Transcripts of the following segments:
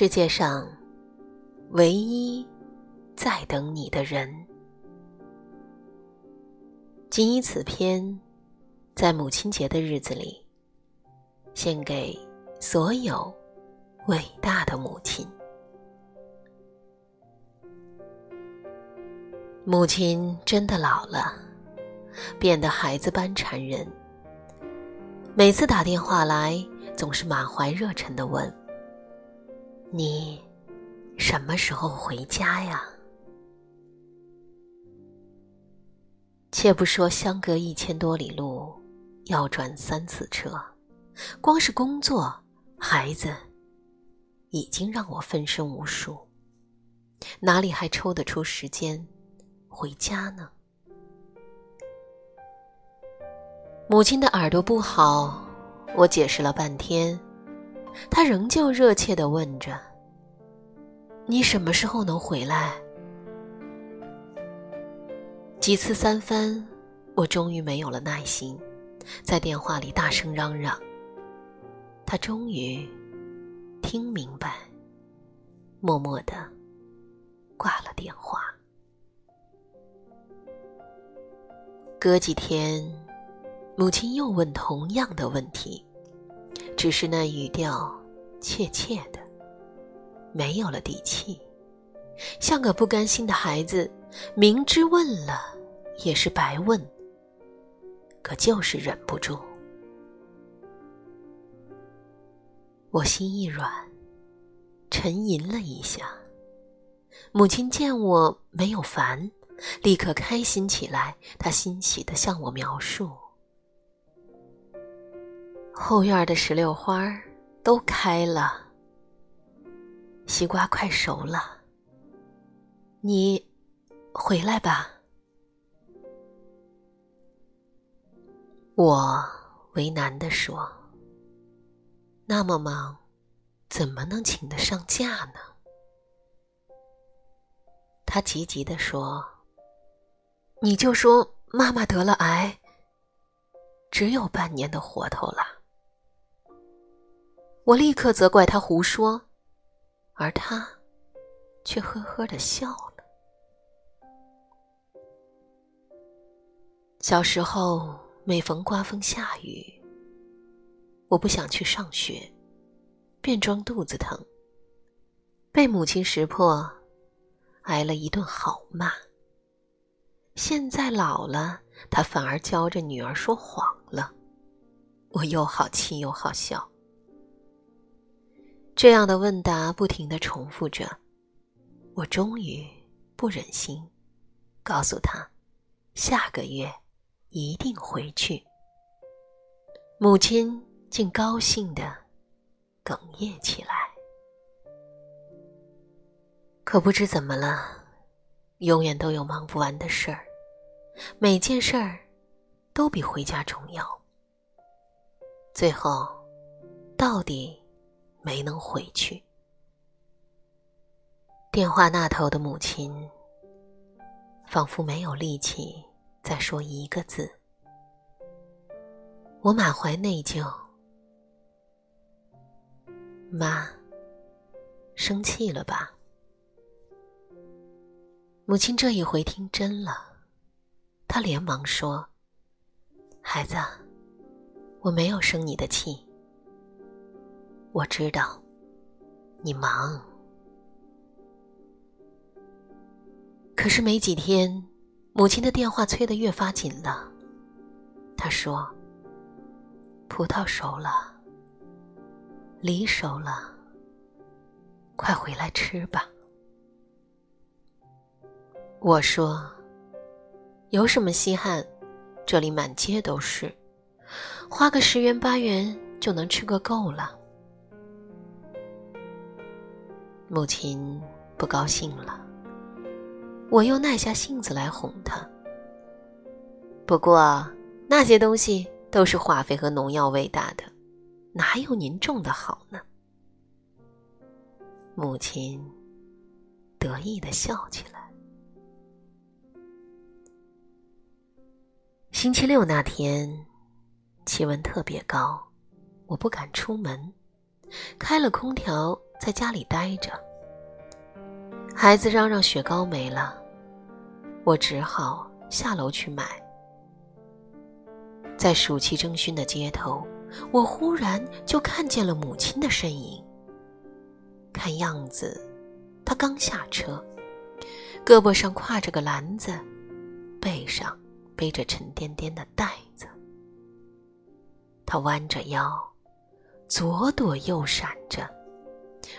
世界上唯一在等你的人。仅以此篇，在母亲节的日子里，献给所有伟大的母亲。母亲真的老了，变得孩子般缠人。每次打电话来，总是满怀热忱的问：“你什么时候回家呀？”且不说相隔一千多里路，要转三次车，光是工作、孩子，已经让我分身无术，哪里还抽得出时间？回家呢？母亲的耳朵不好，我解释了半天，他仍旧热切的问着：“你什么时候能回来？”几次三番，我终于没有了耐心，在电话里大声嚷嚷。他终于听明白，默默的挂了电话。隔几天，母亲又问同样的问题，只是那语调怯怯的，没有了底气，像个不甘心的孩子，明知问了也是白问，可就是忍不住。我心一软，沉吟了一下。母亲见我没有烦。立刻开心起来，她欣喜的向我描述：后院的石榴花都开了，西瓜快熟了。你回来吧。我为难的说：“那么忙，怎么能请得上假呢？”他急急的说。你就说妈妈得了癌，只有半年的活头了。我立刻责怪他胡说，而他却呵呵的笑了。小时候每逢刮风下雨，我不想去上学，便装肚子疼，被母亲识破，挨了一顿好骂。现在老了，他反而教着女儿说谎了，我又好气又好笑。这样的问答不停的重复着，我终于不忍心，告诉他，下个月一定回去。母亲竟高兴的哽咽起来，可不知怎么了，永远都有忙不完的事儿。每件事儿都比回家重要，最后到底没能回去。电话那头的母亲仿佛没有力气再说一个字，我满怀内疚。妈，生气了吧？母亲这一回听真了。她连忙说：“孩子，我没有生你的气。我知道你忙，可是没几天，母亲的电话催得越发紧了。她说：‘葡萄熟了，梨熟了，快回来吃吧。’我说。”有什么稀罕？这里满街都是，花个十元八元就能吃个够了。母亲不高兴了，我又耐下性子来哄她。不过那些东西都是化肥和农药喂大的，哪有您种的好呢？母亲得意的笑起来。星期六那天，气温特别高，我不敢出门，开了空调，在家里待着。孩子嚷嚷雪糕没了，我只好下楼去买。在暑气蒸熏的街头，我忽然就看见了母亲的身影。看样子，她刚下车，胳膊上挎着个篮子，背上背着沉甸甸的袋子。她弯着腰。左躲右闪着，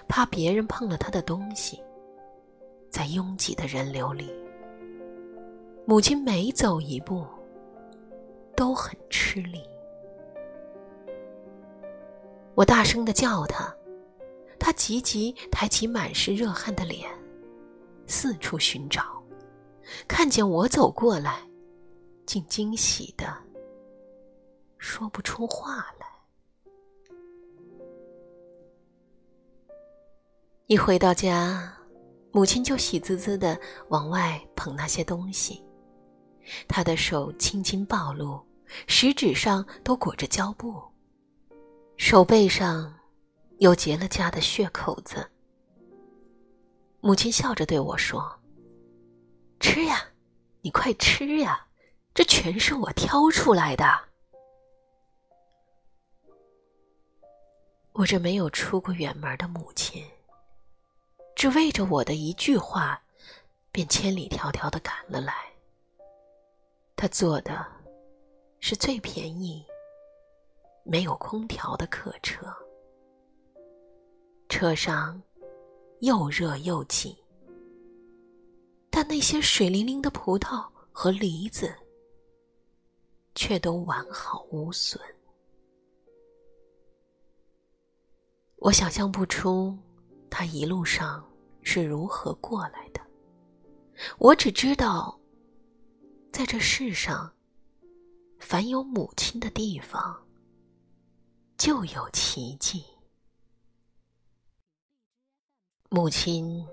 怕别人碰了他的东西。在拥挤的人流里，母亲每走一步都很吃力。我大声的叫他，他急急抬起满是热汗的脸，四处寻找，看见我走过来，竟惊喜的说不出话来。一回到家，母亲就喜滋滋的往外捧那些东西，她的手青筋暴露，食指上都裹着胶布，手背上有结了痂的血口子。母亲笑着对我说：“吃呀，你快吃呀，这全是我挑出来的。”我这没有出过远门的母亲。只为着我的一句话，便千里迢迢的赶了来。他坐的是最便宜、没有空调的客车，车上又热又挤，但那些水灵灵的葡萄和梨子却都完好无损。我想象不出他一路上。是如何过来的？我只知道，在这世上，凡有母亲的地方，就有奇迹。母亲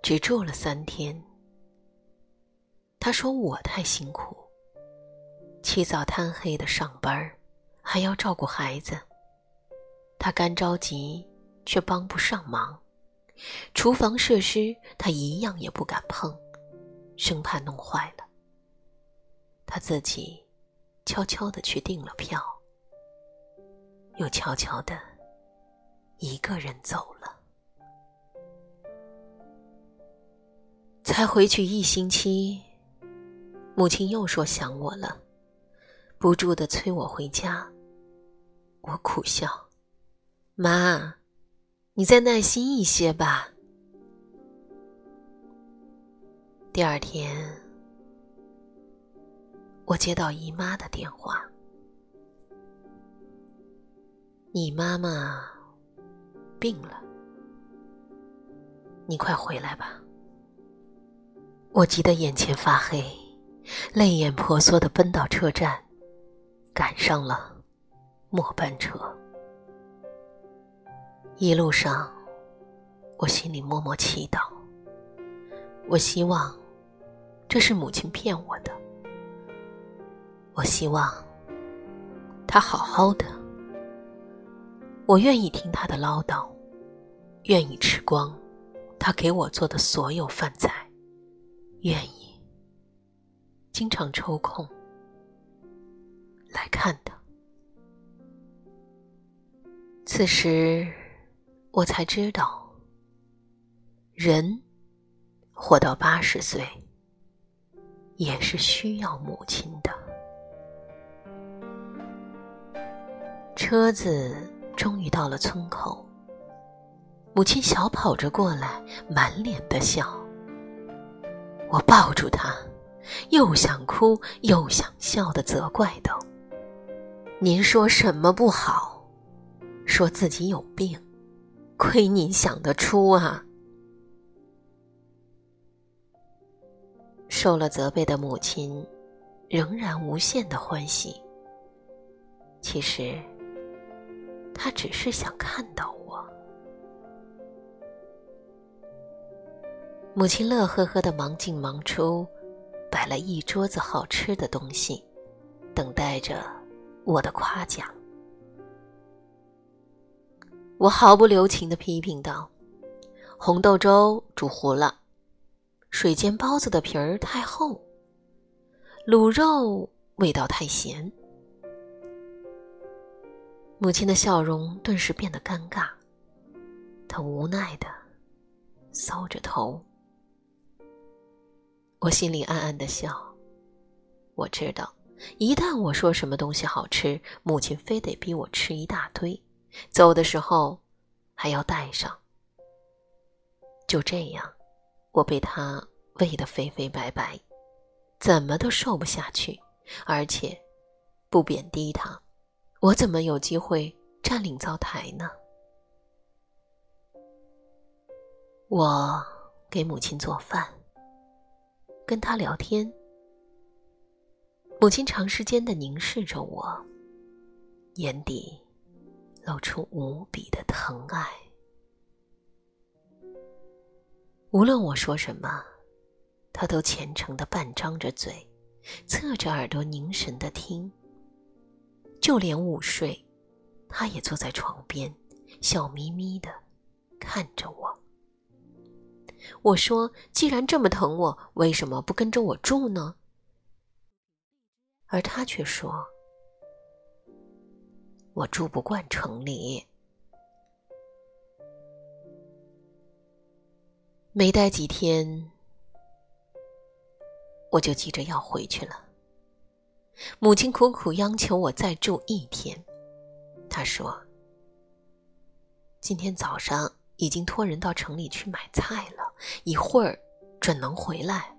只住了三天。她说我太辛苦，起早贪黑的上班，还要照顾孩子，她干着急，却帮不上忙。厨房设施，他一样也不敢碰，生怕弄坏了。他自己悄悄的去订了票，又悄悄的一个人走了。才回去一星期，母亲又说想我了，不住的催我回家。我苦笑，妈。你再耐心一些吧。第二天，我接到姨妈的电话，你妈妈病了，你快回来吧。我急得眼前发黑，泪眼婆娑的奔到车站，赶上了末班车。一路上，我心里默默祈祷。我希望这是母亲骗我的。我希望她好好的。我愿意听她的唠叨，愿意吃光她给我做的所有饭菜，愿意经常抽空来看她。此时。我才知道，人活到八十岁也是需要母亲的。车子终于到了村口，母亲小跑着过来，满脸的笑。我抱住她，又想哭又想笑的责怪道：“您说什么不好？说自己有病。”亏您想得出啊！受了责备的母亲，仍然无限的欢喜。其实，她只是想看到我。母亲乐呵呵的忙进忙出，摆了一桌子好吃的东西，等待着我的夸奖。我毫不留情的批评道：“红豆粥煮糊了，水煎包子的皮儿太厚，卤肉味道太咸。”母亲的笑容顿时变得尴尬，她无奈的搔着头。我心里暗暗的笑，我知道，一旦我说什么东西好吃，母亲非得逼我吃一大堆。走的时候，还要带上。就这样，我被他喂得肥肥白白，怎么都瘦不下去。而且，不贬低他，我怎么有机会占领灶台呢？我给母亲做饭，跟她聊天。母亲长时间的凝视着我，眼底。露出无比的疼爱。无论我说什么，他都虔诚的半张着嘴，侧着耳朵凝神的听。就连午睡，他也坐在床边，笑眯眯的看着我。我说：“既然这么疼我，为什么不跟着我住呢？”而他却说。我住不惯城里，没待几天，我就急着要回去了。母亲苦苦央求我再住一天，她说：“今天早上已经托人到城里去买菜了，一会儿准能回来。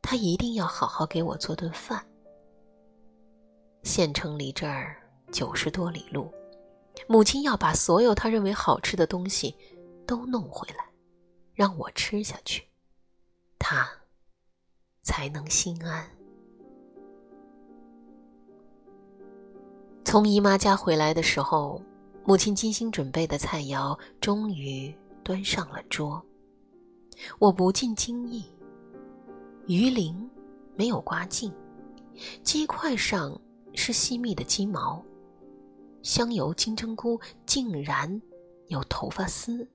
他一定要好好给我做顿饭。”县城离这儿九十多里路，母亲要把所有她认为好吃的东西都弄回来，让我吃下去，她才能心安。从姨妈家回来的时候，母亲精心准备的菜肴终于端上了桌，我不禁惊异：鱼鳞没有刮净，鸡块上。是细密的鸡毛，香油金针菇竟然有头发丝，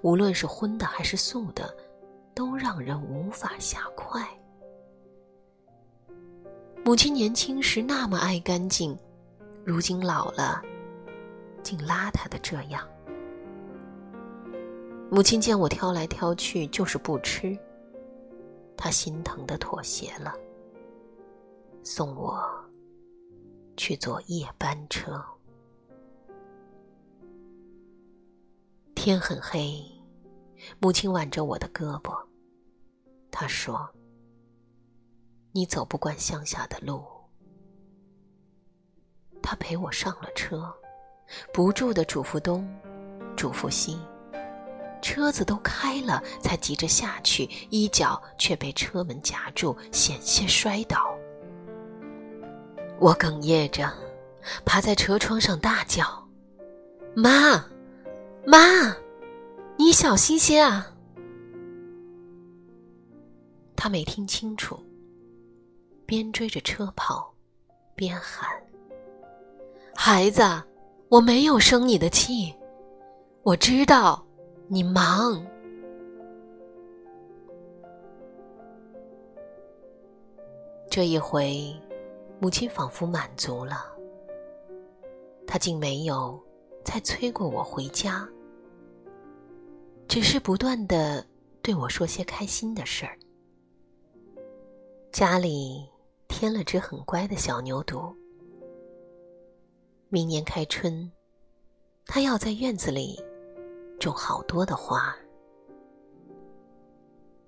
无论是荤的还是素的，都让人无法下筷。母亲年轻时那么爱干净，如今老了，竟邋遢的这样。母亲见我挑来挑去就是不吃，她心疼的妥协了，送我。去坐夜班车。天很黑，母亲挽着我的胳膊，她说：“你走不惯乡下的路。”她陪我上了车，不住的嘱咐东，嘱咐西，车子都开了，才急着下去，衣角却被车门夹住，险些摔倒。我哽咽着，趴在车窗上大叫：“妈，妈，你小心些啊！”他没听清楚，边追着车跑，边喊：“孩子，我没有生你的气，我知道你忙。”这一回。母亲仿佛满足了，她竟没有再催过我回家，只是不断的对我说些开心的事儿。家里添了只很乖的小牛犊，明年开春，他要在院子里种好多的花。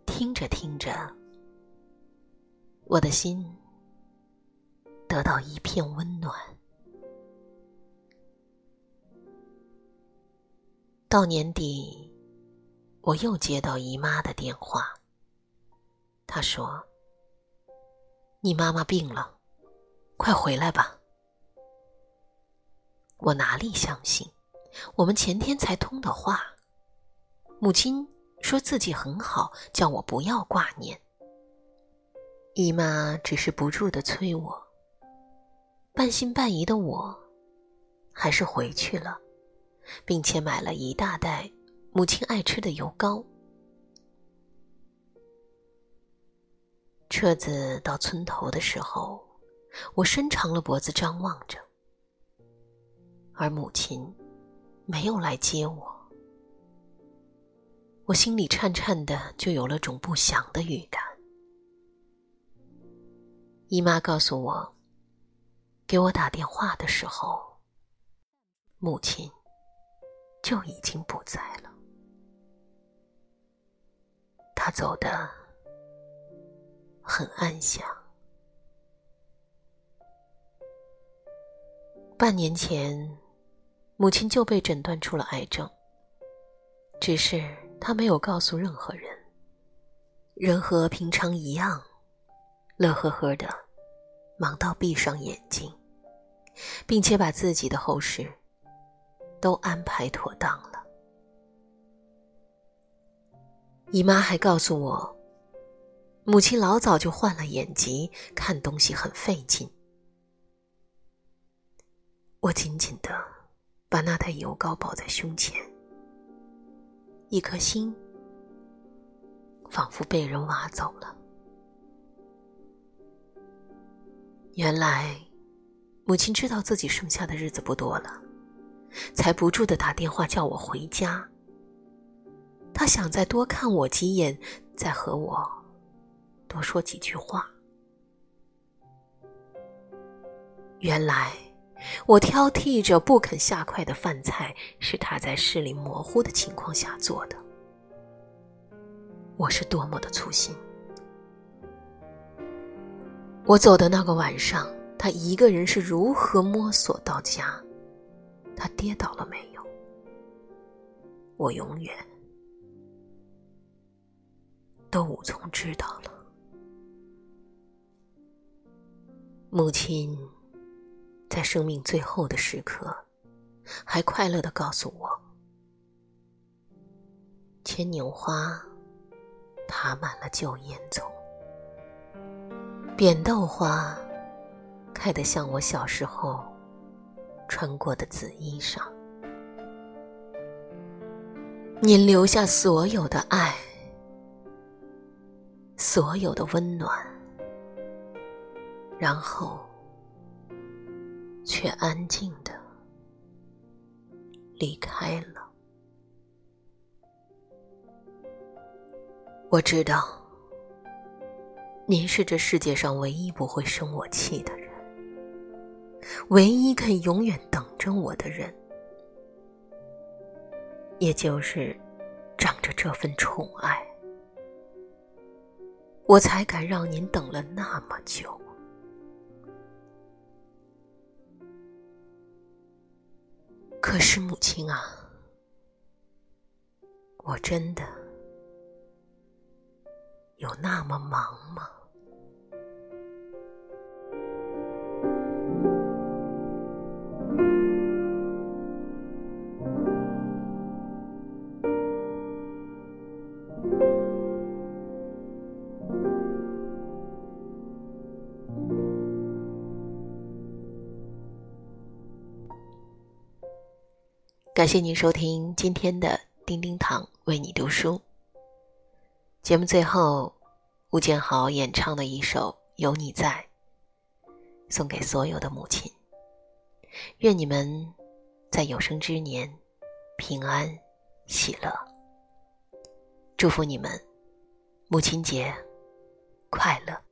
听着听着，我的心。得到一片温暖。到年底，我又接到姨妈的电话。她说：“你妈妈病了，快回来吧。”我哪里相信？我们前天才通的话，母亲说自己很好，叫我不要挂念。姨妈只是不住的催我。半信半疑的我，还是回去了，并且买了一大袋母亲爱吃的油糕。车子到村头的时候，我伸长了脖子张望着，而母亲没有来接我。我心里颤颤的，就有了种不祥的预感。姨妈告诉我，给我打电话的时候，母亲就已经不在了。她走的很安详。半年前，母亲就被诊断出了癌症，只是。她没有告诉任何人，人和平常一样，乐呵呵的，忙到闭上眼睛，并且把自己的后事都安排妥当了。姨妈还告诉我，母亲老早就患了眼疾，看东西很费劲。我紧紧的把那袋油膏抱在胸前。一颗心仿佛被人挖走了。原来，母亲知道自己剩下的日子不多了，才不住的打电话叫我回家。她想再多看我几眼，再和我多说几句话。原来。我挑剔着不肯下筷的饭菜，是他在视力模糊的情况下做的。我是多么的粗心！我走的那个晚上，他一个人是如何摸索到家？他跌倒了没有？我永远都无从知道了。母亲。在生命最后的时刻，还快乐的告诉我：牵牛花爬满了旧烟囱，扁豆花开得像我小时候穿过的紫衣裳。您留下所有的爱，所有的温暖，然后。却安静的离开了。我知道，您是这世界上唯一不会生我气的人，唯一肯永远等着我的人，也就是仗着这份宠爱，我才敢让您等了那么久。可是，母亲啊，我真的有那么忙吗？感谢您收听今天的叮叮堂为你读书。节目最后，吴建豪演唱的一首《有你在》，送给所有的母亲。愿你们在有生之年平安喜乐。祝福你们母亲节快乐。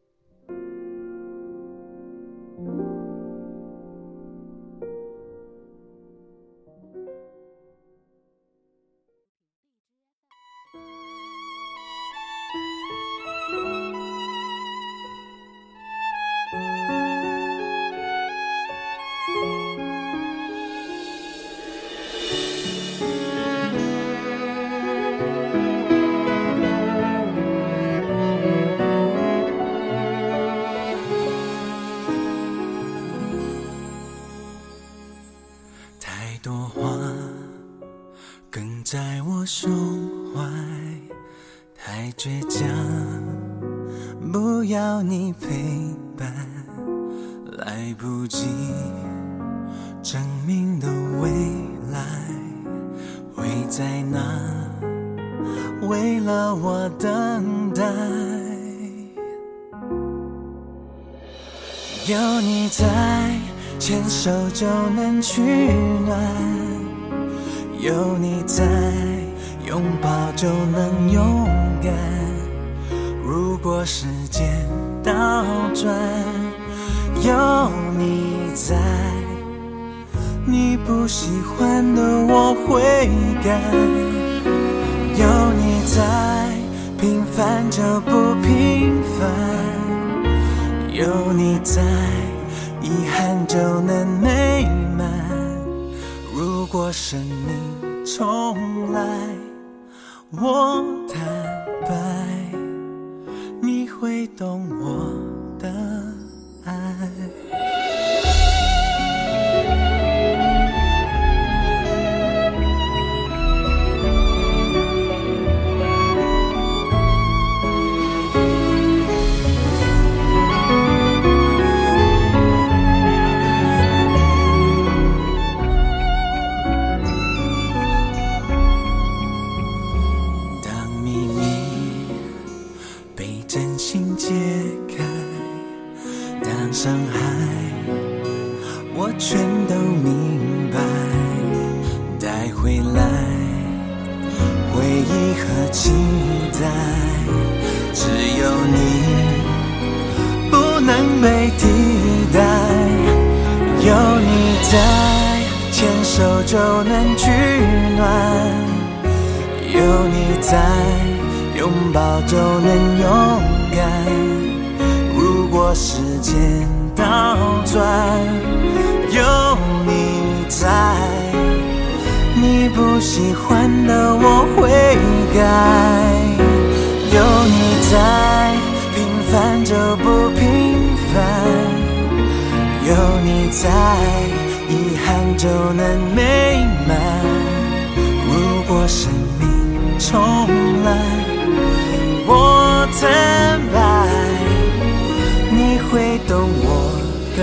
胸怀太倔强，不要你陪伴，来不及证明的未来会在哪？为了我等待。有你在，牵手就能取暖；有你在，拥抱就能勇敢。如果时间倒转，有你在，你不喜欢的我会改。有你在，平凡就不平凡。有你在，遗憾就能美满。如果生命重来，我坦白，你会懂我的爱。在，遗憾就能美满。如果生命重来，我坦白，你会懂我的